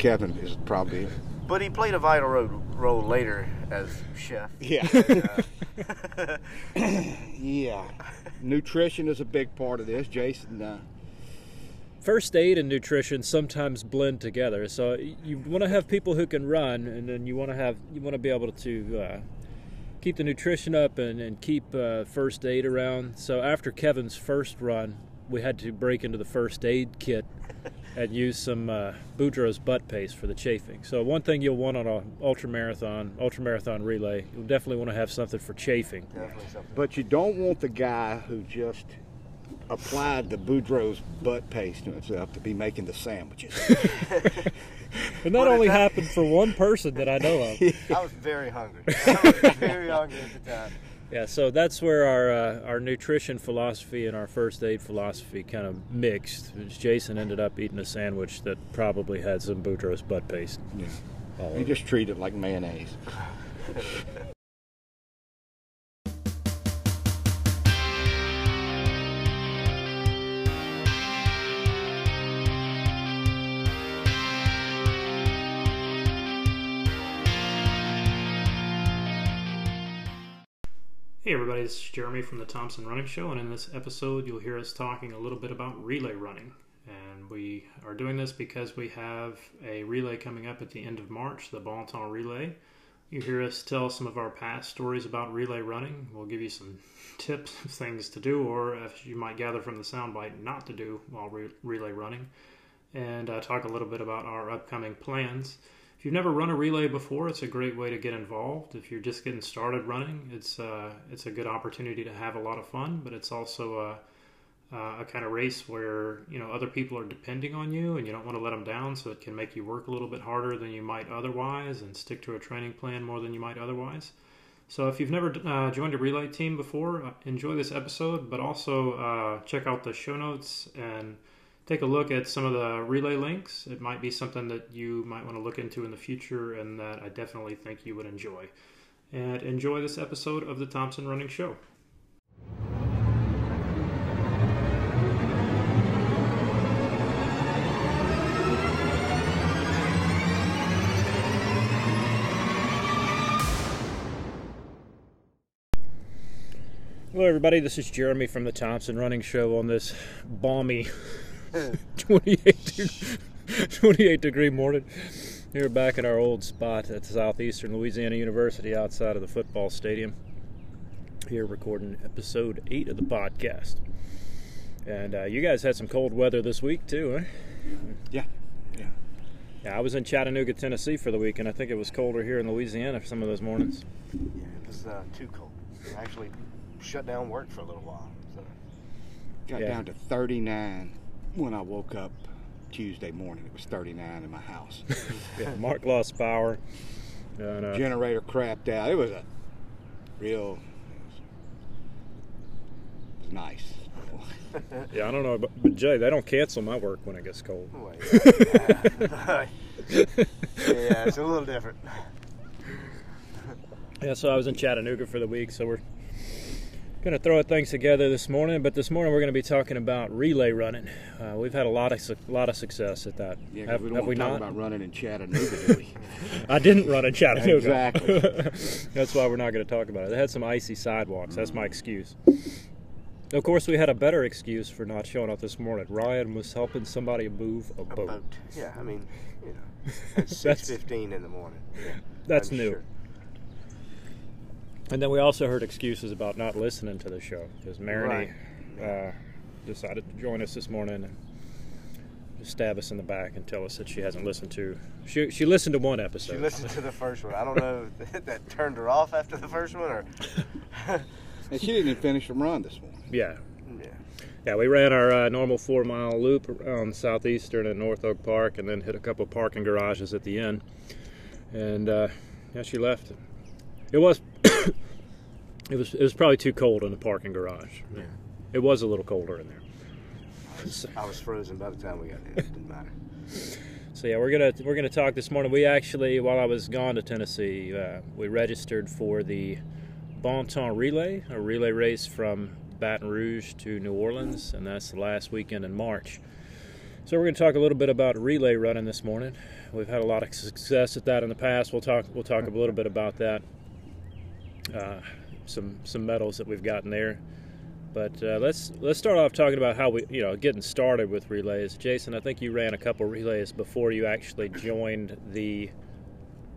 Kevin is probably. But he played a vital role, role later as chef. Yeah. Uh, yeah. Nutrition is a big part of this. Jason, uh, First aid and nutrition sometimes blend together. So you want to have people who can run, and then you want to have you want to be able to uh, keep the nutrition up and, and keep uh, first aid around. So after Kevin's first run, we had to break into the first aid kit and use some uh, Boudreaux's butt paste for the chafing. So one thing you'll want on a ultra marathon, ultra marathon relay, you'll definitely want to have something for chafing. definitely something. but you don't want the guy who just applied the Boudreaux's butt paste to himself to be making the sandwiches. And that only that? happened for one person that I know of. I was very hungry. I was very hungry at the time. Yeah, so that's where our uh, our nutrition philosophy and our first aid philosophy kind of mixed. Jason ended up eating a sandwich that probably had some Boudreaux's butt paste. Yeah. you just treat it like mayonnaise. Hey everybody, this is Jeremy from the Thompson Running Show, and in this episode, you'll hear us talking a little bit about relay running. And we are doing this because we have a relay coming up at the end of March, the Bon Relay. You hear us tell some of our past stories about relay running. We'll give you some tips of things to do, or if you might gather from the soundbite, not to do while re- relay running, and uh, talk a little bit about our upcoming plans. If you've never run a relay before, it's a great way to get involved. If you're just getting started running, it's uh, it's a good opportunity to have a lot of fun. But it's also a, a kind of race where you know other people are depending on you, and you don't want to let them down. So it can make you work a little bit harder than you might otherwise, and stick to a training plan more than you might otherwise. So if you've never uh, joined a relay team before, uh, enjoy this episode, but also uh, check out the show notes and take a look at some of the relay links. It might be something that you might want to look into in the future and that I definitely think you would enjoy. And enjoy this episode of the Thompson Running Show. Hello, everybody. This is Jeremy from the Thompson Running Show on this balmy 28, de- 28 degree morning. Here back at our old spot at Southeastern Louisiana University outside of the football stadium. Here recording episode 8 of the podcast. And uh, you guys had some cold weather this week, too, huh? Yeah. Yeah. Yeah, I was in Chattanooga, Tennessee for the week, and I think it was colder here in Louisiana for some of those mornings. Yeah, it was uh, too cold. We actually shut down work for a little while. So. Got Yeah. down to 39 when I woke up Tuesday morning. It was 39 in my house. Yeah, Mark lost power. And, uh, Generator crapped out. It was a real. It was nice. Yeah, I don't know, but, but Jay, they don't cancel my work when it gets cold. Well, yeah. yeah, it's a little different. Yeah, so I was in Chattanooga for the week, so we're going to throw things together this morning. But this morning we're going to be talking about relay running. Uh, we've had a lot of su- lot of success at that. Yeah, 'cause have, we don't have want we to talk not? about running in Chattanooga, do we? I didn't run in Chattanooga. Exactly. That's why we're not going to talk about it. They had some icy sidewalks. That's my excuse. Of course, we had a better excuse for not showing up this morning. Ryan was helping somebody move a A boat. boat. Yeah, I mean, you know, at That's- six fifteen in the morning. Yeah, That's I'm new. sure. And then we also heard excuses about not listening to the show because Marini Right. uh, decided to join us this morning and just stab us in the back and tell us that she hasn't listened to. She she listened to one episode. She listened to the first one. I don't know if that turned her off after the first one or. and she didn't even finish the run this morning. yeah, yeah. yeah. We ran our uh, normal four mile loop around Southeastern and North Oak Park, and then hit a couple parking garages at the end. And uh, yeah, she left. It was it was it was probably too cold in the parking garage. Yeah. It was a little colder in there. I was frozen by the time we got there. It didn't matter. So yeah, we're gonna we're gonna talk this morning. We actually, while I was gone to Tennessee, uh, we registered for the Bon Temps Relay, a relay race from Baton Rouge to New Orleans, and that's the last weekend in March. So we're going to talk a little bit about relay running this morning. We've had a lot of success at that in the past. We'll talk. We'll talk a little bit about that. Uh, some some medals that we've gotten there. But uh, let's let's start off talking about how we you know getting started with relays. Jason, I think you ran a couple relays before you actually joined the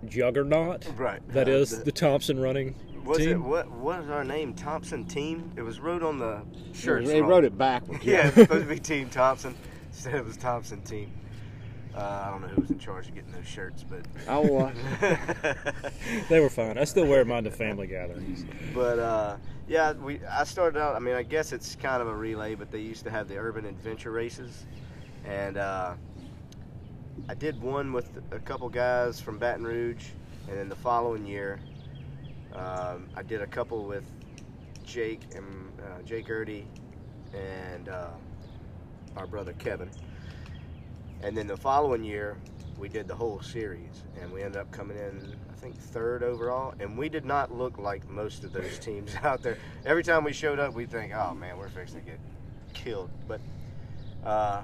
juggernaut. Right. That Uh, is the- the Thompson running Was it team. what? What is our name? Thompson Team. It was wrote on the shirt. They wrote it backwards. Yeah, it's supposed to be Team Thompson. Instead, it was Thompson Team. Uh, I don't know who was in charge of getting those shirts, but I was. They were fine. I still wear mine to family gatherings. but uh, yeah, we I started out. I mean, I guess it's kind of a relay, but they used to have the urban adventure races, and uh, I did one with a couple guys from Baton Rouge, and then the following year, um, I did a couple with Jake and uh, Jake Erdy and uh, our brother Kevin. And then the following year, we did the whole series, and we ended up coming in, I think, third overall. And we did not look like most of those teams out there. Every time we showed up, we think, "Oh man, we're fixing to get killed." But uh,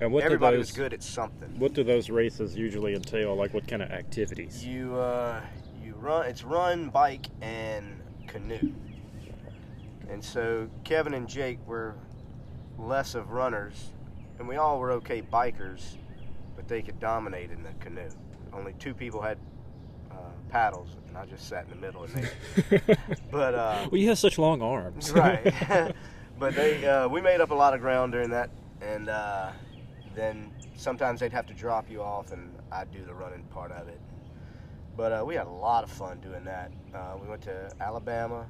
And what everybody do was good at something. what do those races usually entail? Like what kind of activities? You uh, you run. It's run, bike, and canoe. And so Kevin and Jake were less of runners, and we all were okay bikers, but they could dominate in the canoe. Only two people had uh, paddles, and I just sat in the middle. And they, but uh, well, you have such long arms. right. but they, uh, we made up a lot of ground during that, and uh, then sometimes they'd have to drop you off, and I'd do the running part of it. But uh, we had a lot of fun doing that. Uh, we went to Alabama.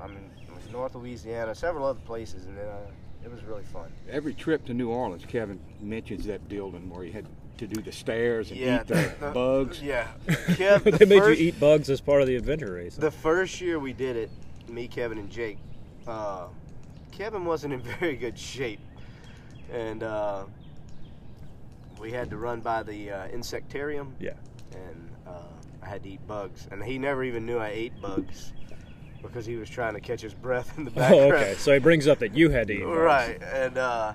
I mean, North Louisiana, several other places, and then, uh, it was really fun. Every trip to New Orleans, Kevin mentions that building where you had to do the stairs and Yeah, eat the, the- bugs. Yeah, Kev, they the made first- you eat bugs as part of the adventure race. The first year we did it, me, Kevin, and Jake, uh, Kevin wasn't in very good shape, and uh, we had to run by the uh, insectarium. Yeah. And uh, I had to eat bugs, and he never even knew I ate bugs because he was trying to catch his breath in the Oh, background. okay. So he brings up that you had to eat. Right, and uh,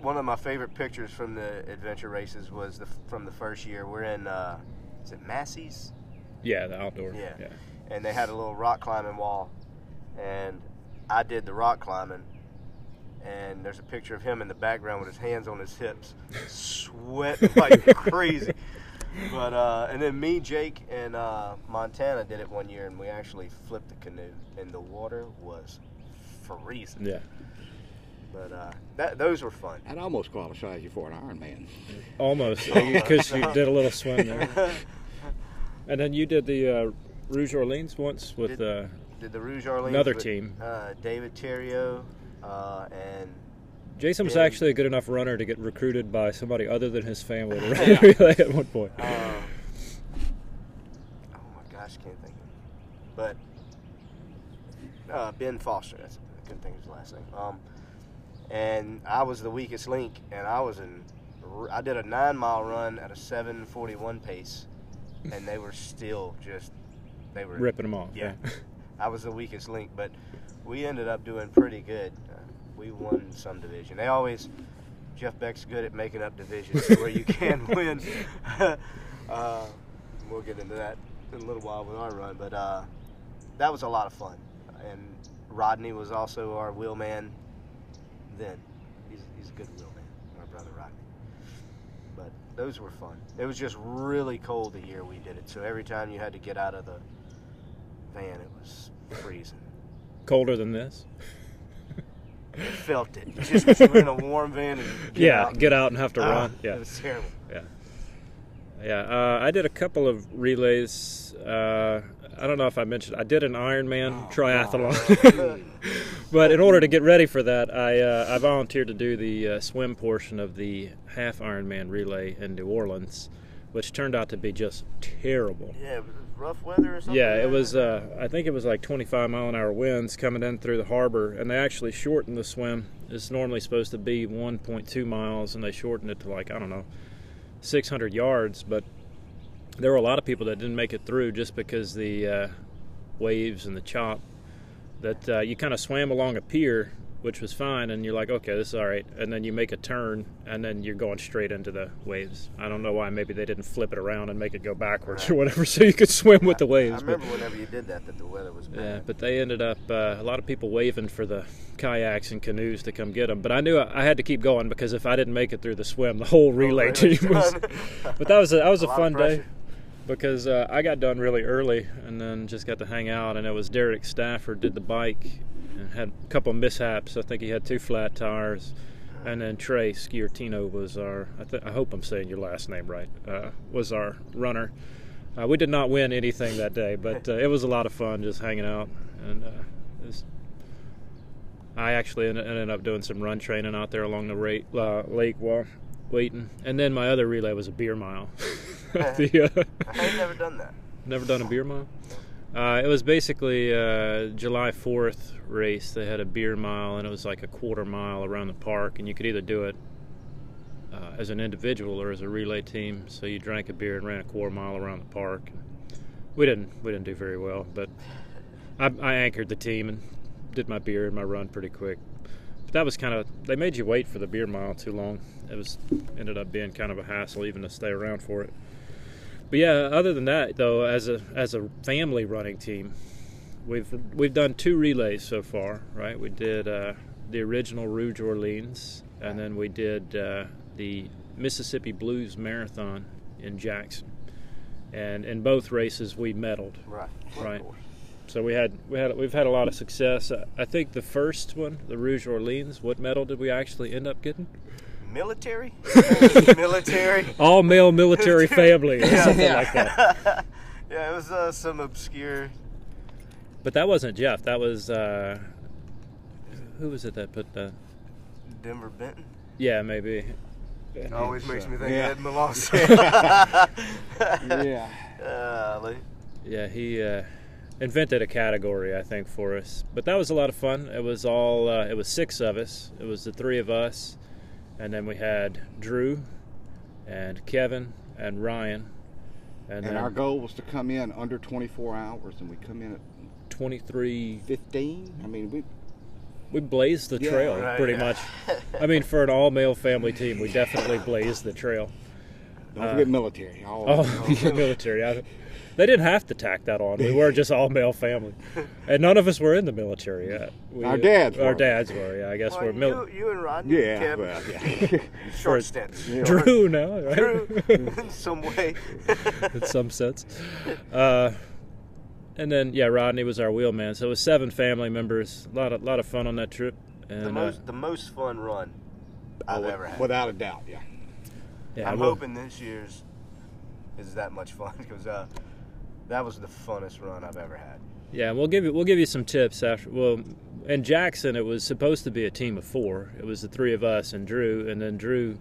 one of my favorite pictures from the adventure races was the, from the first year. We're in, uh, is it Massey's? Yeah, the outdoor. Yeah. yeah. and they had a little rock climbing wall, and I did the rock climbing. And there's a picture of him in the background with his hands on his hips, sweating like crazy. But uh, and then me, Jake, and uh, Montana did it one year, and we actually flipped the canoe, and the water was freezing. Yeah. But uh, that, those were fun. That almost qualifies you for an Ironman. Almost, because you did a little swim there. And then you did the uh, Rouge Orleans once with. Uh, Did the Rouge Orleans Another with, team. Uh, David Terrio uh, and Jason was Yeah. actually a good enough runner to get recruited by somebody other than his family to run a relay at one point. Uh, oh my gosh, can't think. of But uh, Ben Foster. That's I couldn't think of his last name. Um, and I was the weakest link, and I was in. I did a nine mile run at a seven forty one pace, and they were still just they were Ripping them off. Yeah, I was the weakest link, but we ended up doing pretty good. Uh, we won some division. They always Jeff Beck's good at making up divisions where you can win. uh, we'll get into that in a little while with our run, but uh, that was a lot of fun. And Rodney was also our wheelman then. He's, he's a good wheelman, our brother Rodney. But those were fun. It was just really cold the year we did it, so every time you had to get out of the van, it was freezing. Colder than this. You felt it. Just 'cause you were in a warm van and get yeah, out. get out and have to Ah, run. Yeah. It was terrible. Yeah, uh, I did a couple of relays. Uh, I don't know if I mentioned. I did an Ironman Oh, triathlon, but in order to get ready for that, I uh, I volunteered to do the uh, swim portion of the half Ironman relay in New Orleans, which turned out to be just terrible. Yeah, rough weather or something. Yeah, it was. Uh, I think it was like 25 mile an hour winds coming in through the harbor, and they actually shortened the swim. It's normally supposed to be 1.2 miles, and they shortened it to like I don't know, 600 yards. But there were a lot of people that didn't make it through just because the uh, waves and the chop. That uh, you kind of swam along a pier, which was fine. And you're like, okay, this is all right. And then you make a turn, and then you're going straight into the waves. I don't know why. Maybe they didn't flip it around and make it go backwards or whatever, so you could swim with the I waves. but- remember whenever you did that, that the weather was bad. yeah, but they ended up uh, a lot of people waving for the kayaks and canoes to come get them. But I knew I, I had to keep going because if I didn't make it through the swim, the whole relay relay team was was. but that was a, that was a, A fun day because uh, I got done really early and then just got to hang out. And it was Derek Stafford did the bike and had a couple mishaps. I think he had two flat tires. And then Trey Sciortino was our, I, th- I hope I'm saying your last name right, uh, was our runner. Uh, we did not win anything that day, but uh, it was a lot of fun just hanging out. And uh, was, I actually ended, ended up doing some run training out there along the rate, uh, lake while waiting. And then my other relay was a beer mile. the, uh, I ain't never done that. Never done a beer mile. Uh, it was basically uh, July Fourth race. They had a beer mile, and it was like a quarter mile around the park, and you could either do it uh, as an individual or as a relay team. So you drank a beer and ran a quarter mile around the park. We didn't we didn't do very well, but I, I anchored the team and did my beer and my run pretty quick. But that was kind of they made you wait for the beer mile too long. It was ended up being kind of a hassle even to stay around for it. But yeah, other than that, though, as a as a family running team, we've we've done two relays so far, right? We did uh, the original Rouge Orleans, and then we did uh, the Mississippi Blues Marathon in Jackson. And in both races, we medaled. Right. Right. So we had we had we've had a lot of success. I think the first one, the Rouge Orleans, what medal did we actually end up getting? Military? Military? All male military family, or something like that. yeah, it was uh, some obscure. But that wasn't Jeff. That was uh, who was it that put the? Denver Benton. Yeah, maybe. It always makes me think Yeah. of Ed Malonzo. Yeah. Golly. Yeah, he uh, invented a category, I think, for us. But that was a lot of fun. It was all. Uh, it was six of us. It was the three of us, and then we had Drew, and Kevin, and Ryan, and, And then our goal was to come in under 24 hours, and we come in at twenty-three. 15. I mean, we We blazed the Yeah, trail Right, pretty yeah. much. I mean, for an all-male family team, we definitely blazed the trail. don't Uh, forget military. All, Oh, yeah, military. I, they didn't have to tack that on. We were just all male family, and none of us were in the military yet. We, Our dads Our were. dads were. Yeah, I guess Well, we're mil- you, you and Rodney, yeah, Kevin, well, yeah. short stints. Yeah. Drew now, right? Drew, in some way. in some sense. Uh, and then yeah, Rodney was our wheelman. So it was seven family members. A lot of lot of fun on that trip. And the uh, most, the most fun run I've Oh, ever had. Without a doubt, yeah. yeah, I'm well, hoping this year's is that much fun because uh, that was the funnest run I've ever had. Yeah, we'll give you we'll give you some tips after. Well, in Jackson, it was supposed to be a team of four. It was the three of us and Drew, and then Drew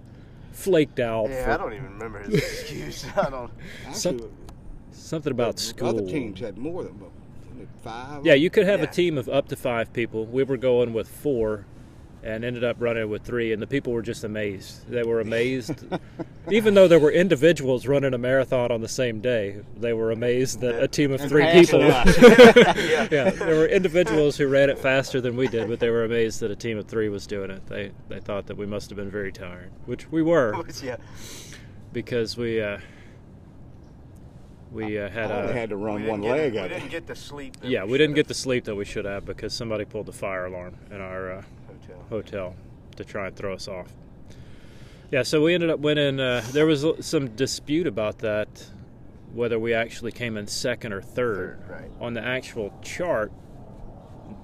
flaked out Yeah, for I don't even remember his excuse. I don't. Some- Actually, something about the school. Other teams had more than five. Yeah, you could have Yeah. a team of up to five people. We were going with four, and ended up running with three, and the people were just amazed. They were amazed, even though there were individuals running a marathon on the same day. They were amazed that a team of And three people. Yeah. yeah, there were individuals who ran it faster than we did, but they were amazed that a team of three was doing it. They they thought that we must have been very tired, which we were yeah, because we uh, we uh, had I a had to run didn't one get, leg we didn't get the sleep. that yeah we didn't should get the sleep that we should have because somebody pulled the fire alarm in our. Uh, have. Hotel. to try and throw us off. Yeah, so we ended up winning. Uh, there was some dispute about that, whether we actually came in second or third. Third, right. On the actual chart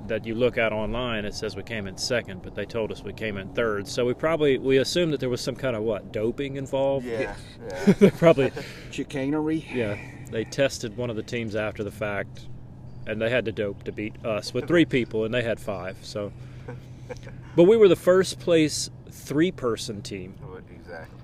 that you look at online, it says we came in second, but they told us we came in third. So we probably we assumed that there was some kind of what doping involved. Yeah, yeah. probably Chicanery. yeah they tested one of the teams after the fact, and they had to dope to beat us with three people, and they had five. So, but we were the first place three person team What- exactly.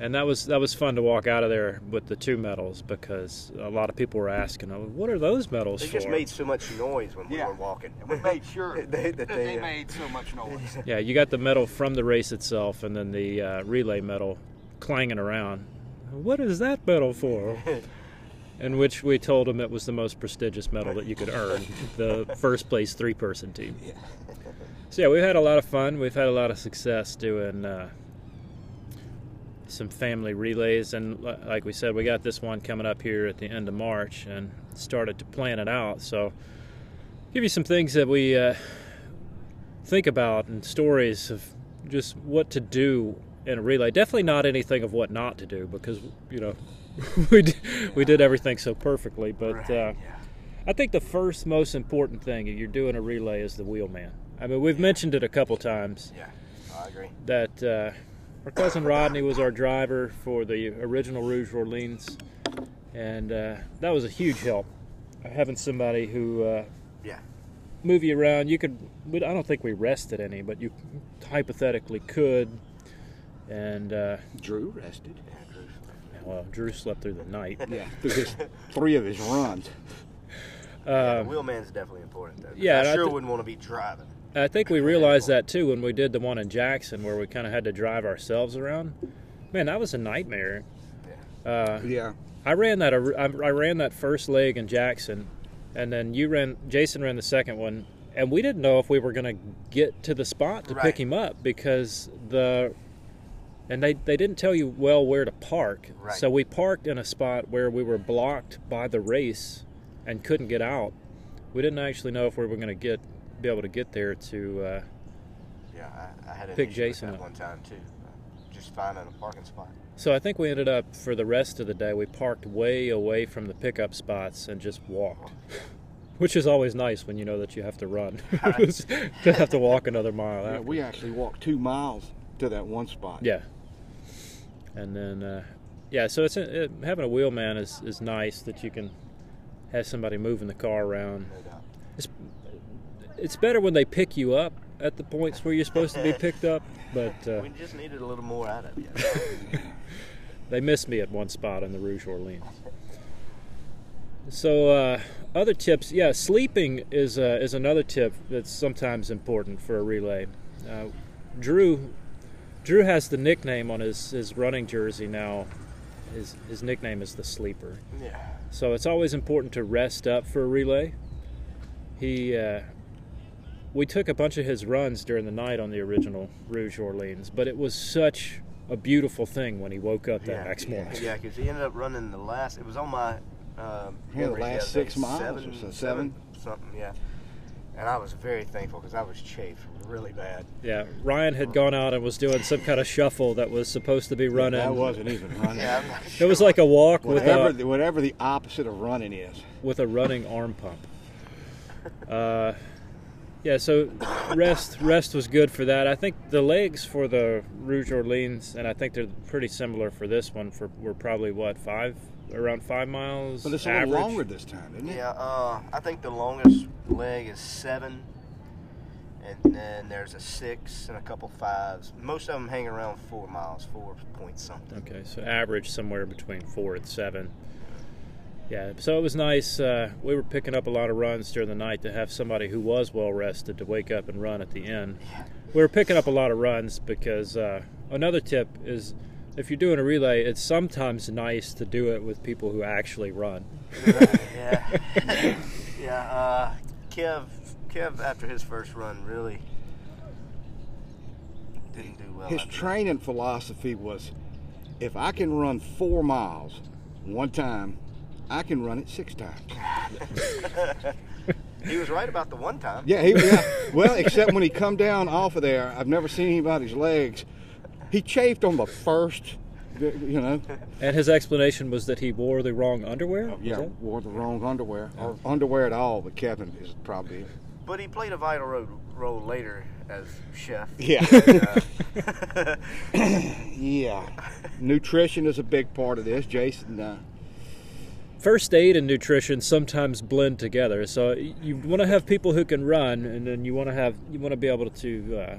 and that was that was fun to walk out of there with the two medals because a lot of people were asking, "Oh, "What are those medals They for?" just made so much noise when we were walking. And we made sure They- that that they, they uh, made so much noise. yeah, you got the medal from the race itself, and then the uh, relay medal clanging around. What is that medal for? in which we told them it was the most prestigious medal that you could earn, the first place three person team. So yeah, we've had a lot of fun. We've had a lot of success doing uh, some family relays, and like we said, we got this one coming up here at the end of March, and started to plan it out. So give you some things that we uh, think about and stories of just what to do in a relay. Definitely not anything of what not to do because you know we did, we did everything so perfectly. But Right, uh, yeah. I think the first most important thing if you're doing a relay is the wheelman. I mean, we've mentioned it a couple times Yeah, I agree. that uh, our cousin Rodney was our driver for the original Rouge Orleans, and uh, that was a huge help. Having somebody who uh, Yeah. move you around, you could. I don't think we rested any, but you hypothetically could. And uh, Drew rested. Drew. well, Drew slept through the night. Yeah, through his three of his runs. Yeah, Um, the wheelman's definitely important though. 'cause yeah, and I I sure wouldn't want to be driving. I think we realized that too when we did the one in Jackson, where we kind of had to drive ourselves around. Man, that was a nightmare. Uh, Yeah. I ran that. I I ran that first leg in Jackson, and then you ran. Jason ran the second one, and we didn't know if we were going to get to the spot to Right. pick him up because the. And they, they didn't tell you well where to park. Right. So we parked in a spot where we were blocked by the race and couldn't get out. We didn't actually know if we were going to get be able to get there to uh, Yeah, I, I had an Pick Jason with up. one time too. Uh, Just finding a parking spot. So I think we ended up for the rest of the day. We parked way away from the pickup spots and just walked, which is always nice when you know that you have to run. to have to walk another mile. yeah. After. We actually walked two miles to that one spot. Yeah. And then, uh, yeah. So it's it, having a wheelman is is nice that you can have somebody moving the car around. No doubt. It's it's better when they pick you up at the points where you're supposed to be picked up, but uh, We just needed a little more out of you. They missed me at one spot in the Rouge Orleans. So, uh, other tips, yeah, sleeping is uh, is another tip that's sometimes important for a relay. Uh, Drew, Drew has the nickname on his, his running jersey now. His his nickname is the Sleeper. yeah. So it's always important to rest up for a relay. He, uh, we took a bunch of his runs during the night on the original Rouge Orleans, but it was such a beautiful thing when he woke up that yeah. next morning. Yeah, because he ended up running the last. It was on my. Um, Yeah, the last six day, miles or seven, so, seven, something. Yeah. And I was very thankful because I was chafed really bad. Yeah, Ryan had gone out and was doing some kind of shuffle that was supposed to be running. That wasn't even running. Yeah, I'm not It was like a walk with Whatever, a the, whatever the opposite of running is. with a running arm pump. Uh, yeah, so rest rest was good for that. I think the legs for the Rouge Orleans, and I think they're pretty similar for this one. For were probably what five around five miles. But it's a average. little longer this time, isn't it? Yeah, uh, I think the longest leg is seven, and then there's a six and a couple fives. Most of them hang around four miles, four point something. Okay, so average somewhere between four and seven. Yeah, so it was nice. Uh, we were picking up a lot of runs during the night to have somebody who was well rested to wake up and run at the end. We were picking up a lot of runs because uh, another tip is if you're doing a relay, it's sometimes nice to do it with people who actually run. yeah, yeah. Uh, Kev, Kev, after his first run, really didn't do well. His after that. training philosophy was if I can run four miles one time, I can run it six times. he was right about the one time. Yeah, he, yeah. well, except when he come down off of there, I've never seen anybody's legs. He chafed on the first, you know. And his explanation was that he wore the wrong underwear. Was Yeah, that- wore the wrong underwear or underwear at all. But Kevin is probably But he played a vital role, role later as chef. Yeah. And, uh, yeah. Nutrition is a big part of this. Jason, uh, first aid and nutrition sometimes blend together. So you want to have people who can run, and then you want to have you want to be able to uh,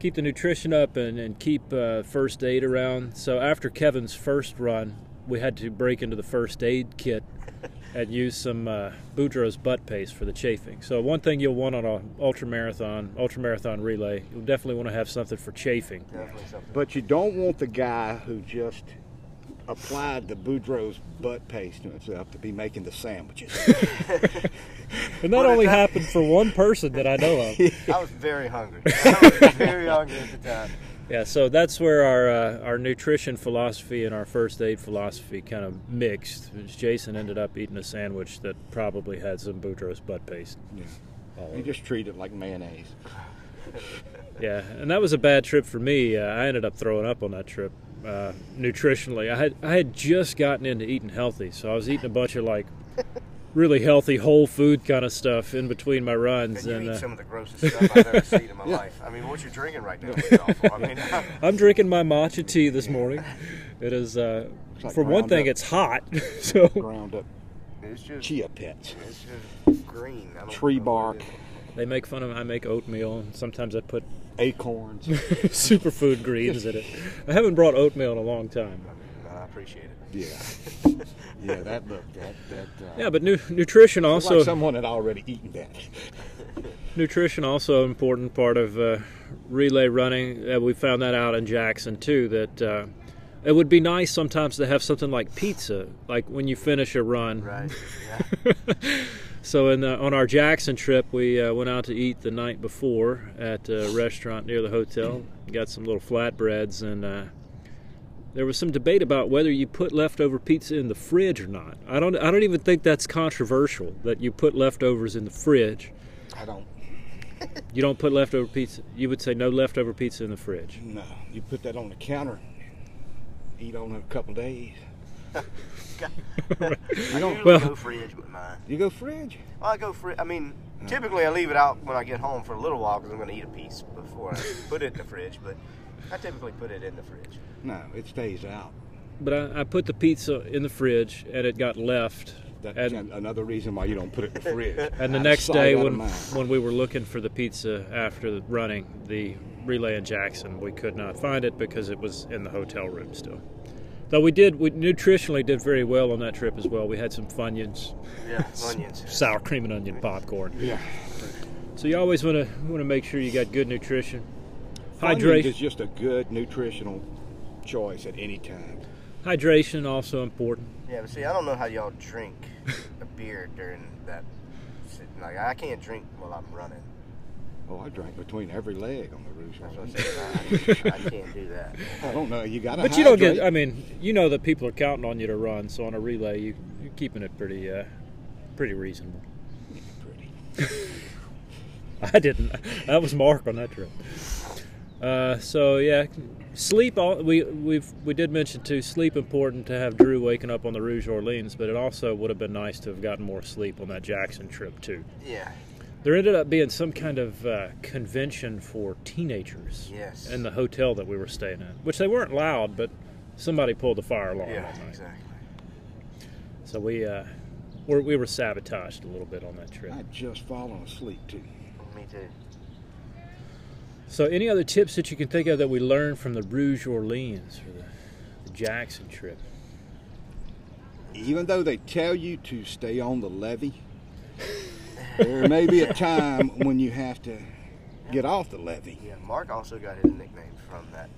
keep the nutrition up and, and keep uh, first aid around. So after Kevin's first run, we had to break into the first aid kit and use some uh, Boudreaux's butt paste for the chafing. So one thing you'll want on a ultra marathon, ultra marathon relay, you'll definitely want to have something for chafing. definitely something. but you don't want the guy who just applied the Boudreaux's butt paste to himself to be making the sandwiches. And that only that- happened for one person that I know of. I was very hungry. I was very hungry at the time. Yeah, so that's where our uh, our nutrition philosophy and our first aid philosophy kind of mixed. Jason ended up eating a sandwich that probably had some Boudreaux's butt paste. Yeah. all over You just treat it like mayonnaise. Yeah, and that was a bad trip for me. Uh, I ended up throwing up on that trip uh, nutritionally. I had I had just gotten into eating healthy, so I was eating a bunch of like really healthy whole food kind of stuff in between my runs. And you And uh, some of the grossest stuff I've ever seen in my life. I mean, what you're drinking right now is awful. I mean, I'm drinking my matcha tea this morning. It is, uh, like for one thing, up. it's hot. so Ground up it's just chia pets. it's just green. I don't Tree know what it bark. they make fun of. I make oatmeal, and sometimes I put Acorns. superfood greens in it. I haven't brought oatmeal in a long time. I appreciate it. Yeah. Yeah, that look that that. Uh, Yeah, but nu- nutrition also like someone had already eaten that. nutrition also an important part of uh, relay running. Uh, we found that out in Jackson too. That uh, it would be nice sometimes to have something like pizza, like when you finish a run. Right. Yeah. So in the, on our Jackson trip, we uh, went out to eat the night before at a restaurant near the hotel. Got some little flatbreads, and uh, there was some debate about whether you put leftover pizza in the fridge or not. I don't. I don't even think that's controversial that you put leftovers in the fridge. I don't. You don't put leftover pizza. You would say no leftover pizza in the fridge. No, you put that on the counter. Eat on it a couple days. I don't Well- go fridge with mine. You go fridge. Well, I go fridge. I mean, typically I leave it out when I get home for a little while because I'm going to eat a piece before I put it in the fridge. But I typically put it in the fridge. No, it stays out. But I, I put the pizza in the fridge, and it got left. That's And- another reason why you don't put it in the fridge. And the Out next day, when when we were looking for the pizza after the running the relay in Jackson, we could not find it because it was in the hotel room still. Though we did, we nutritionally did very well on that trip as well. We had some Funyuns, Yeah, onions. sour cream and onion popcorn. yeah, So you always want to want to make sure you got good nutrition. Funyuns Hydration, is just a good nutritional choice at any time. hydration also important. Yeah, but see, I don't know how y'all drink a beer during that. sit- Like, I can't drink while I'm running. Oh, I drank between every leg on the Rouge That's what I'm Orleans. saying. I, I can't do that. I don't know. You got to. But you don't get. I mean, you know that people are counting on you to run. So on a relay, you you're keeping it pretty uh, pretty reasonable. Pretty I didn't. That was Mark on that trip. Uh, so yeah, sleep. All we we've we did mention too. Sleep important to have Drew waking up on the Rouge Orleans, but it also would have been nice to have gotten more sleep on that Jackson trip too. Yeah. There ended up being some kind of uh, convention for teenagers Yes. in the hotel that we were staying at, which they weren't loud, but somebody pulled the fire alarm Yeah, exactly. So we uh, we're, we were sabotaged a little bit on that trip. I just fallen asleep too. Me too. So any other tips that you can think of that we learned from the Rouge Orleans or the, the Jackson trip? Even though they tell you to stay on the levee, there may be a time when you have to get off the levee. Yeah, Mark also got his nickname from that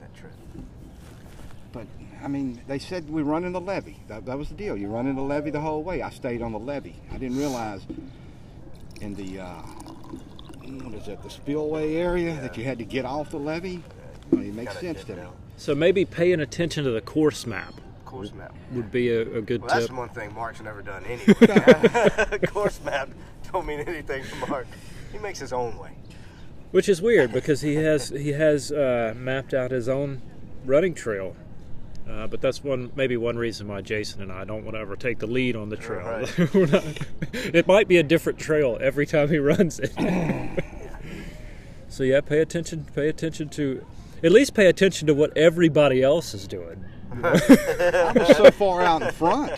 that trip. But I mean, they said we're running the levee. That, that was the deal. You're running the levee the whole way. I stayed on the levee. I didn't realize in the uh, what is that, the spillway area, that you had to get off the levee. Well, it makes sense did to me. know. So maybe paying attention to the course map Course map. would be a, a good Well, that's tip. one thing Mark's never done anyway. course map don't mean anything to Mark. He makes his own way. Which is weird because he has he has uh, mapped out his own running trail. Uh, but that's one maybe one reason why Jason and I don't want to ever take the lead on the trail. Right. Not- it might be a different trail every time he runs it. so yeah, pay attention. Pay attention to, at least pay attention to what everybody else is doing. I was so far out in front.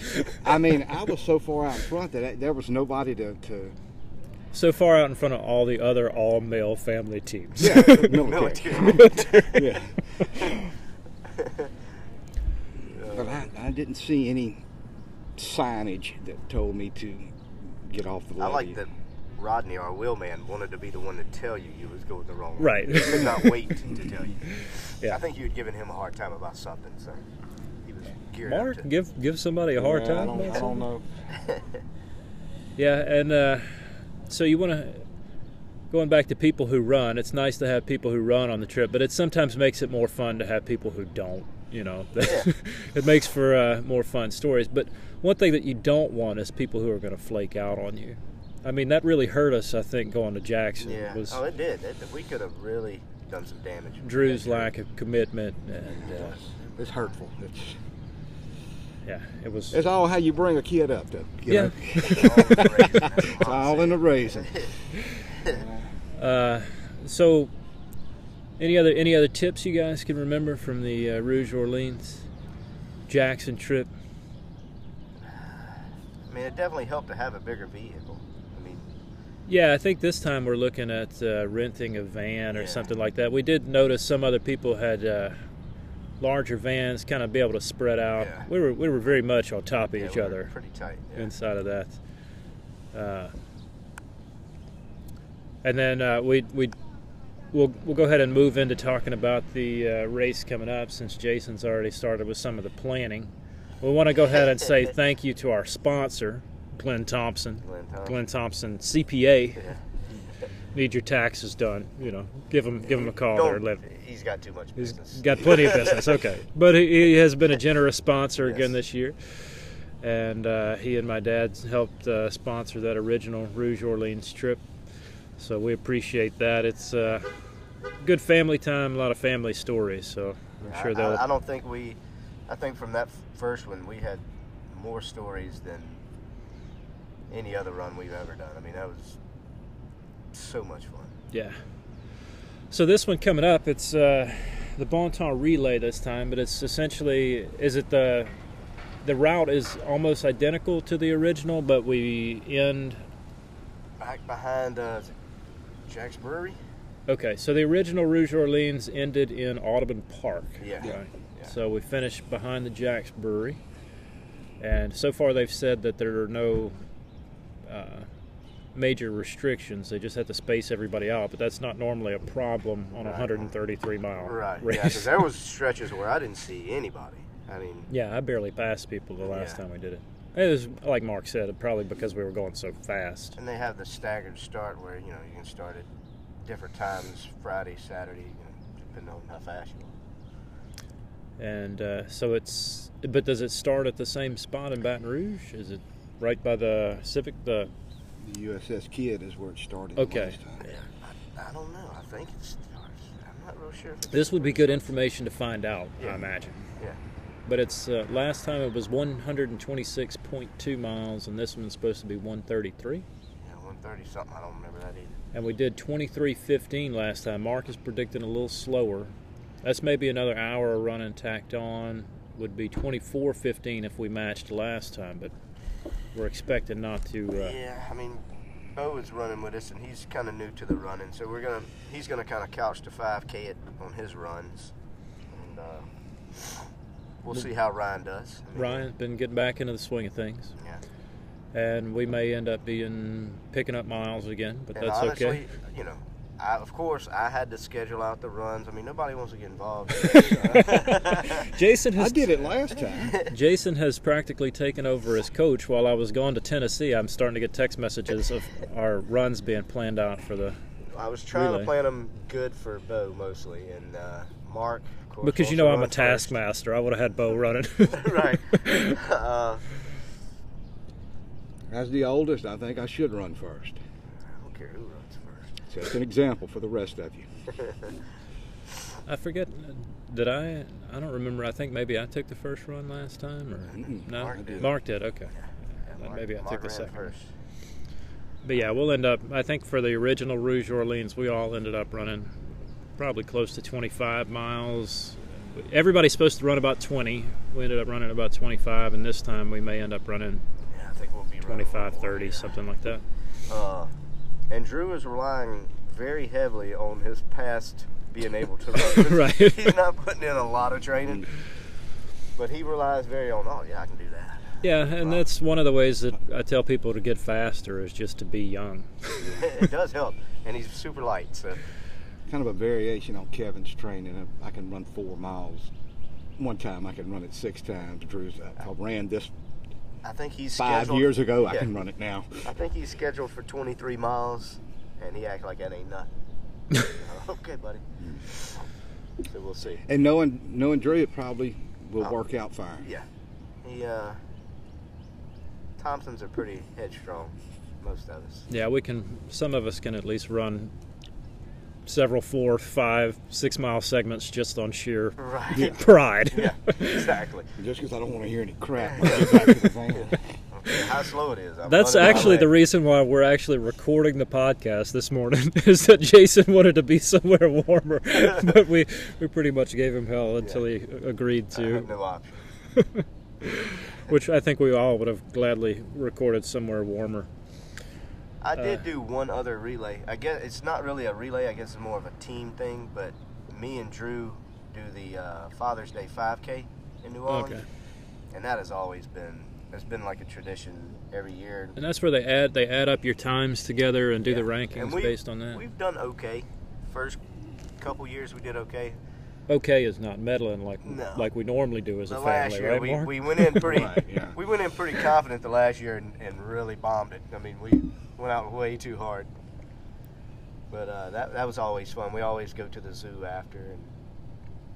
I mean, I was so far out in front that I- there was nobody to, to So far out in front of all the other all male family teams. yeah, military. Military. yeah. But I, I didn't see any signage that told me to get off the I like that Rodney, our wheelman, wanted to be the one to tell you you was going the wrong way. Right. He could not wait to tell you. Yeah. I think you had given him a hard time about something, so. Geared up Mark, to- give give somebody a hard Yeah, time. I don't, I don't know. Yeah, and uh, so you want to going back to people who run. It's nice to have people who run on the trip, but it sometimes makes it more fun to have people who don't. You know, Yeah. it makes for uh, more fun stories. But one thing that you don't want is people who are going to flake out on you. I mean, that really hurt us. I think going to Jackson yeah. was oh, it did. It, we could have really done some damage. Drew's lack of commitment, and uh, It's hurtful. It's, yeah, it was. it's all how you bring a kid up. To, you Yeah. know? It's it's all in the raising. Uh, so, any other any other tips you guys can remember from the uh, Rouge Orleans Jackson trip? I mean, it definitely helped to have a bigger vehicle. I mean, Yeah, I think this time we're looking at uh, renting a van or Yeah. something like that. We did notice some other people had uh, larger vans, kind of be able to spread out. Yeah. We were we were very much on top of yeah, each we other Pretty tight. Yeah. inside of that. Uh, and then uh, we we we'll we'll go ahead and move into talking about the uh, race coming up since Jason's already started with some of the planning. We want to go ahead and say thank you to our sponsor, Glenn Thompson. Glenn Thompson. Glenn Thompson, CPA. Need your taxes done. You know, give him give him a call or Don't, let. he's got too much business. He's got plenty of business. Okay, but he, he has been a generous sponsor again this year, and uh, he and my dad helped uh, sponsor that original Rouge Orleans trip. So we appreciate that. It's uh, good family time, a lot of family stories. So I'm sure they'll. I, I don't think we. I think from that first one we had more stories than any other run we've ever done. I mean, that was so much fun. Yeah. So this one coming up, it's uh, the Bon Temps relay this time, but it's essentially is it the the route is almost identical to the original, but we end. Back behind uh, Jax Brewery. Okay, so the original Rouge Orleans ended in Audubon Park. Yeah. Right. Yeah. So we finished behind the Jax Brewery, and so far they've said that there are no uh, major restrictions. They just have to space everybody out, but that's not normally a problem on a Right. 133 mile Right. race. Yeah, because there was stretches where I didn't see anybody. I mean, Yeah, I barely passed people the last Yeah. time we did it. It was like Mark said, probably because we were going so fast. and they have the staggered start where you know you can start at different times Friday, Saturday, you know, depending on how fast you are. And uh, so it's, but does it start at the same spot in Baton Rouge? Is it right by the Civic? The The USS Kidd is where it started. Okay. last time. I, I don't know. I think it starts. I'm not real sure. If it's this would be good information to find out, I imagine. Yeah. But it's uh, last time it was 126.2 miles, and this one's supposed to be 133. Yeah, 130 something. I don't remember that either. And we did 23.15 last time. Mark is predicting a little slower. That's maybe another hour of running tacked on. Would be 24.15 if we matched last time, but we're expecting not to. Uh, Yeah, I mean, Bo is running with us, and he's kind of new to the running, so we're gonna he's gonna kind of couch to 5K it on his runs, and uh, we'll see how Ryan does. I mean, Ryan's been getting back into the swing of things, Yeah. and we may end up being picking up miles again, but And that's honestly, okay. you know, I, of course I had to schedule out the runs. I mean, nobody wants to get involved. Jason has I did it last time. Jason has practically taken over as coach while I was going to Tennessee. I'm starting to get text messages of our runs being planned out for the I was trying Relay. to plan them good for Bo mostly, and uh, Mark. Of course, because you know I'm a run first. taskmaster. I would have had Bo running. right. Uh, As the oldest, I think I should run first. I don't care who runs first. So it's an example for the rest of you. I forget. Did I? I don't remember. I think maybe I took the first run last time, or Mm-mm, no? Mark did. Mark did. Okay. Yeah, Then Mark- maybe I Mark took the second. first. But yeah, we'll end up. I think for the original Rouge Orleans, we all ended up running probably close to 25 miles. Everybody's supposed to run about 20. We ended up running about 25, and this time we may end up running Yeah, I think we'll be running 25, more, 30, yeah. something like that. Uh, and Drew is relying very heavily on his past being able to run. Right. He's not putting in a lot of training, mm. but he relies very on. Oh yeah, I can do that. Yeah, and Wow. that's one of the ways that I tell people to get faster is just to be young. it does help, and he's super light. So Kind of a variation on Kevin's training. I can run four miles one time I can run it six times. Drew's, uh, I ran this I think he's five years ago. I can run it now. I think he's scheduled for 23 miles, and he acts like that ain't nothing. okay, buddy. So we'll see. And knowing knowing Drew, it probably will Oh. work out fine. Yeah, he uh, Thompsons are pretty headstrong, most of us. Yeah, we can. Some of us can at least run several four, five, six mile segments just on sheer Right. pride. Yeah, exactly. Just because I don't want to hear any crap when I get back to the van. Okay, how slow it is. I'm That's actually the reason why we're actually recording the podcast this morning is that Jason wanted to be somewhere warmer, but we we pretty much gave him hell until he agreed I have to, no option. which I think we all would have gladly recorded somewhere warmer. I did Uh, do one other relay. I guess it's not really a relay. I guess it's more of a team thing. But me and Drew do the uh, Father's Day 5K in New Orleans, Okay. and that has always been it's been like a tradition every year. And that's where they add they add up your times together and do Yeah. the rankings we- based on that. We've done okay. First couple years we did okay. Okay is not medaling like No. like we normally do as The a last family, year right, we, Mark? we went in pretty Right, yeah. we went in pretty confident the last year and, and really bombed it. I mean we went out way too hard. But uh, that that was always fun. We always go to the zoo after and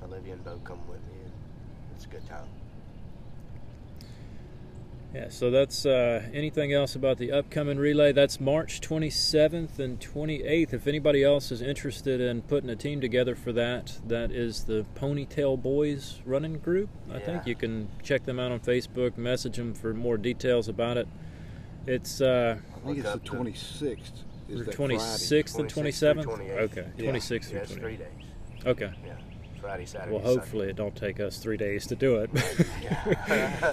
Olivia and Bo come with me and it's a good time. Yeah, so that's uh, anything else about the upcoming relay. That's March 27th and 28th. If anybody else is interested in putting a team together for that, that is the Ponytail Boys running group. I think you can check them out on Facebook, message them for more details about it. It's uh, I think it's the 26th. Is the that 26th and 27th. 28th. Okay, Yeah. 26th Yeah, through it's 28th. three days. Okay. Yeah. Friday, Saturday. Well, hopefully it don't take us three days to do it. Yeah.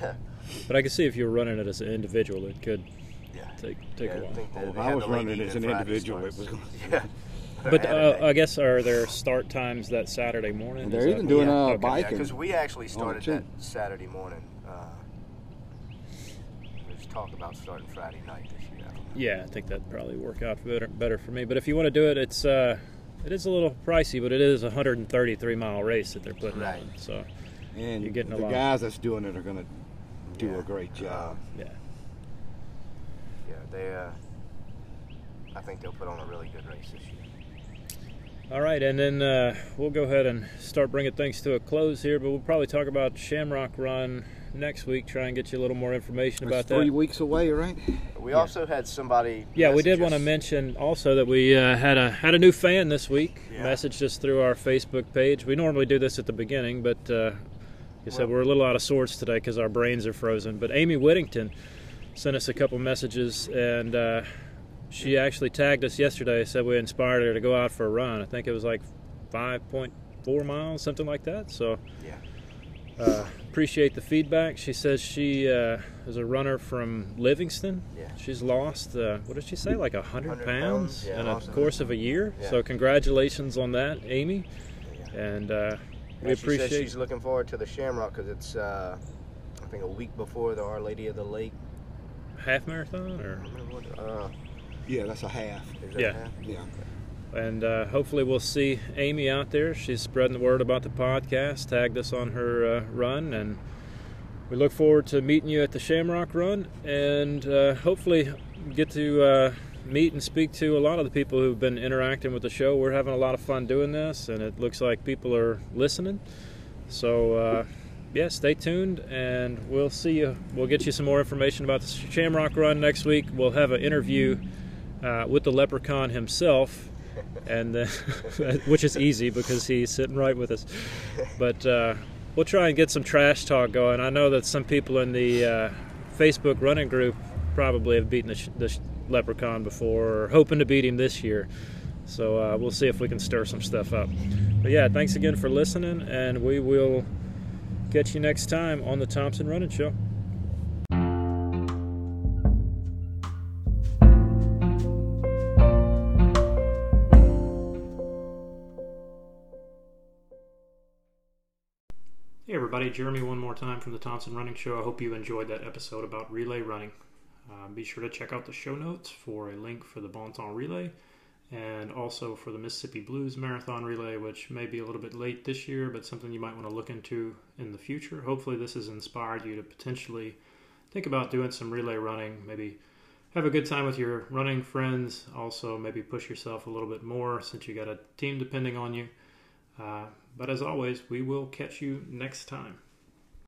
but I can see if you're running it as an individual, it could yeah. take take Yeah, a I while. think that Well, if they I had was the late running it as evening an Friday individual, it starts. was Yeah. But uh. I guess are there start times that Saturday morning? They're Is that- even doing, uh, Okay. bike- Yeah, because we actually started too. that Saturday morning. Uh, there's talk about starting Friday night this year. I don't know. Yeah, I think that'd probably work out better, better for me. But if you want to do it, it's uh, it is a little pricey, but it is a 133 mile race that they're putting Right. on. So And You're getting a the lot. guys that's doing it are going to do Yeah. a great job. yeah, Yeah, they. Uh, I think they'll put on a really good race this year. all right, and then uh, we'll go ahead and start bringing things to a close here. But we'll probably talk about Shamrock Run next week. Try and get you a little more information It's about three that. weeks away, right? We also had somebody. Yeah, we did message want to mention also that we uh, had a had a new fan this week. Yeah. Messaged us through our Facebook page. We normally do this at the beginning, but uh, like I said we're a little out of sorts today because our brains are frozen. But Amy Whittington sent us a couple messages, and uh, she actually tagged us yesterday. Said we inspired her to go out for a run. I think it was like 5.4 miles, something like that. So Yeah. uh, appreciate the feedback. She says she uh, is a runner from Livingston. Yeah. She's lost, uh, what did she say, like 100, 100 pounds, pounds, yeah, in a course of a year. Yeah. So congratulations on that, Amy. Yeah. And uh, we And she says appreciate. she's looking forward to the Shamrock because it's, uh, I think, a week before the Our Lady of the Lake. half marathon, or I remember what- Uh, Yeah, that's a half. is that Yeah. half? Yeah. And uh, hopefully we'll see Amy out there. She's spreading the word about the podcast. Tagged us on her uh, run, and we look forward to meeting you at the Shamrock Run, and uh, hopefully get to uh, meet and speak to a lot of the people who've been interacting with the show. We're having a lot of fun doing this, and it looks like people are listening. So. Uh, yeah, stay tuned, and we'll see you. We'll get you some more information about the Shamrock Run next week. We'll have an interview uh, with the Leprechaun himself, and then, which is easy because he's sitting right with us. But uh, we'll try and get some trash talk going. I know that some people in the uh, Facebook running group probably have beaten the, the Leprechaun before, or hoping to beat him this year. So uh, we'll see if we can stir some stuff up. But yeah, thanks again for listening, and we will catch you next time on the Thompson Running Show. Everybody, Jeremy one more time from the Thompson Running Show. I hope you enjoyed that episode about relay running. Uh, be sure to check out the show notes for a link for the Bon Relay and also for the Mississippi Blues Marathon Relay, which may be a little bit late this year, but something you might want to look into in the future. Hopefully, this has inspired you to potentially think about doing some relay running, maybe have a good time with your running friends. Also, maybe push yourself a little bit more since you got a team depending on you. Uh, but as always, we will catch you next time.